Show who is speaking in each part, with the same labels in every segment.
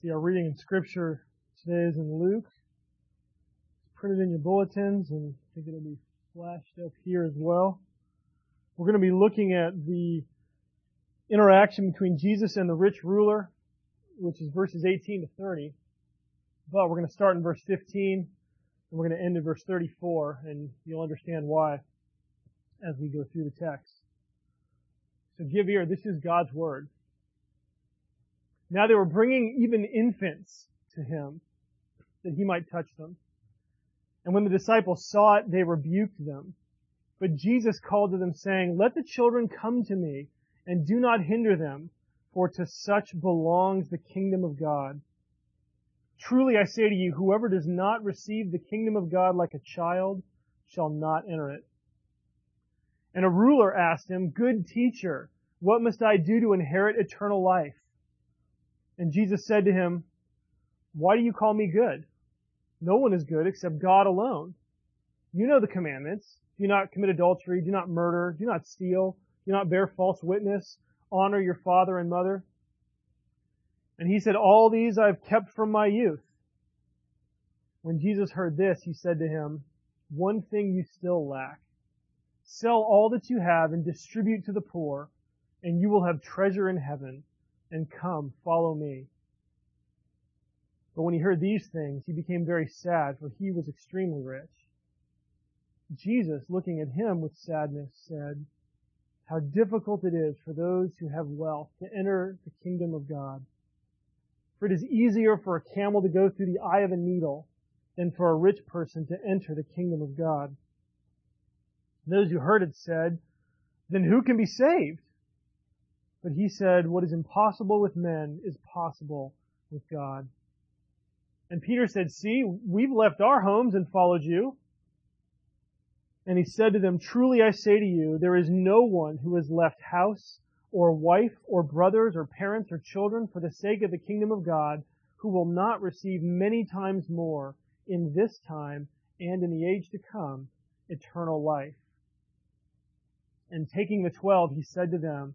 Speaker 1: See, our reading in Scripture today is in Luke. It's printed in your bulletins, and I think it'll be flashed up here as well. We're going to be looking at the interaction between Jesus and the rich ruler, which is verses 18 to 30. But we're going to start in verse 15, and we're going to end in verse 34, and you'll understand why as we go through the text. So give ear. This is God's Word. Now they were bringing even infants to him that he might touch them. And when the disciples saw it, they rebuked them. But Jesus called to them saying, Let the children come to me and do not hinder them, for to such belongs the kingdom of God. Truly I say to you, whoever does not receive the kingdom of God like a child shall not enter it. And a ruler asked him, Good teacher, what must I do to inherit eternal life? And Jesus said to him, Why do you call me good? No one is good except God alone. You know the commandments. Do not commit adultery. Do not murder. Do not steal. Do not bear false witness. Honor your father and mother. And he said, All these I have kept from my youth. When Jesus heard this, he said to him, One thing you still lack. Sell all that you have and distribute to the poor, and you will have treasure in heaven and come, follow me. But when he heard these things, he became very sad, for he was extremely rich. Jesus, looking at him with sadness, said, How difficult it is for those who have wealth to enter the kingdom of God. For it is easier for a camel to go through the eye of a needle than for a rich person to enter the kingdom of God. Those who heard it said, Then who can be saved? But he said, What is impossible with men is possible with God. And Peter said, See, we've left our homes and followed you. And he said to them, Truly I say to you, there is no one who has left house or wife or brothers or parents or children for the sake of the kingdom of God who will not receive many times more in this time and in the age to come eternal life. And taking the twelve, he said to them,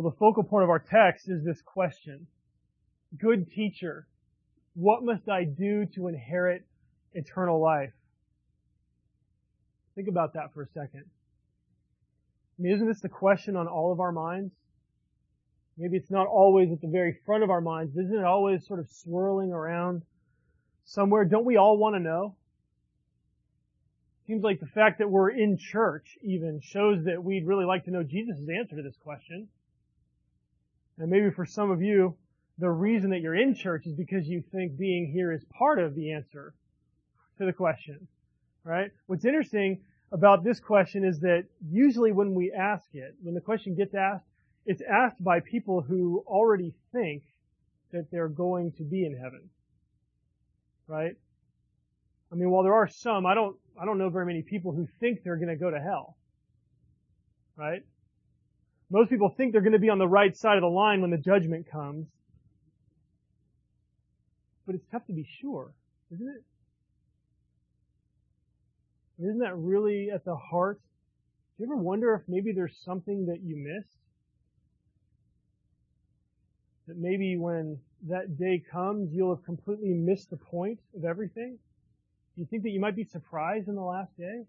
Speaker 1: Well, the focal point of our text is this question. Good teacher, what must I do to inherit eternal life? Think about that for a second. I mean, isn't this the question on all of our minds? Maybe it's not always at the very front of our minds, isn't it always sort of swirling around somewhere? Don't we all want to know? Seems like the fact that we're in church even shows that we'd really like to know Jesus' answer to this question. And maybe for some of you, the reason that you're in church is because you think being here is part of the answer to the question, right? What's interesting about this question is that usually when we ask it, when the question gets asked, it's asked by people who already think that they're going to be in heaven, right? I mean, while there are some, I don't, I don't know very many people who think they're going to go to hell, right? Most people think they're going to be on the right side of the line when the judgment comes. But it's tough to be sure, isn't it? Isn't that really at the heart? Do you ever wonder if maybe there's something that you missed? That maybe when that day comes, you'll have completely missed the point of everything? Do you think that you might be surprised in the last day?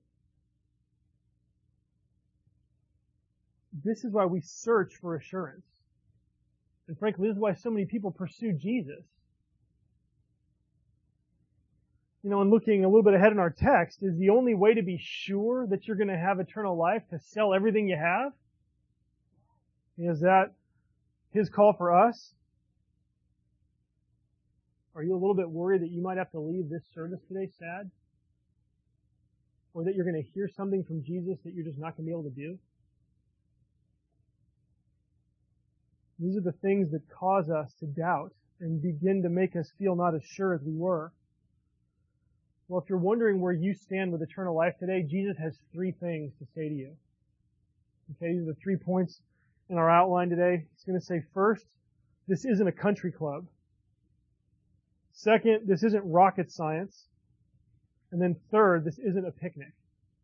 Speaker 1: This is why we search for assurance. And frankly, this is why so many people pursue Jesus. You know, and looking a little bit ahead in our text, is the only way to be sure that you're going to have eternal life to sell everything you have? Is that his call for us? Are you a little bit worried that you might have to leave this service today sad? Or that you're going to hear something from Jesus that you're just not going to be able to do? These are the things that cause us to doubt and begin to make us feel not as sure as we were. Well, if you're wondering where you stand with eternal life today, Jesus has three things to say to you. Okay, these are the three points in our outline today. He's going to say first, this isn't a country club. Second, this isn't rocket science. And then third, this isn't a picnic.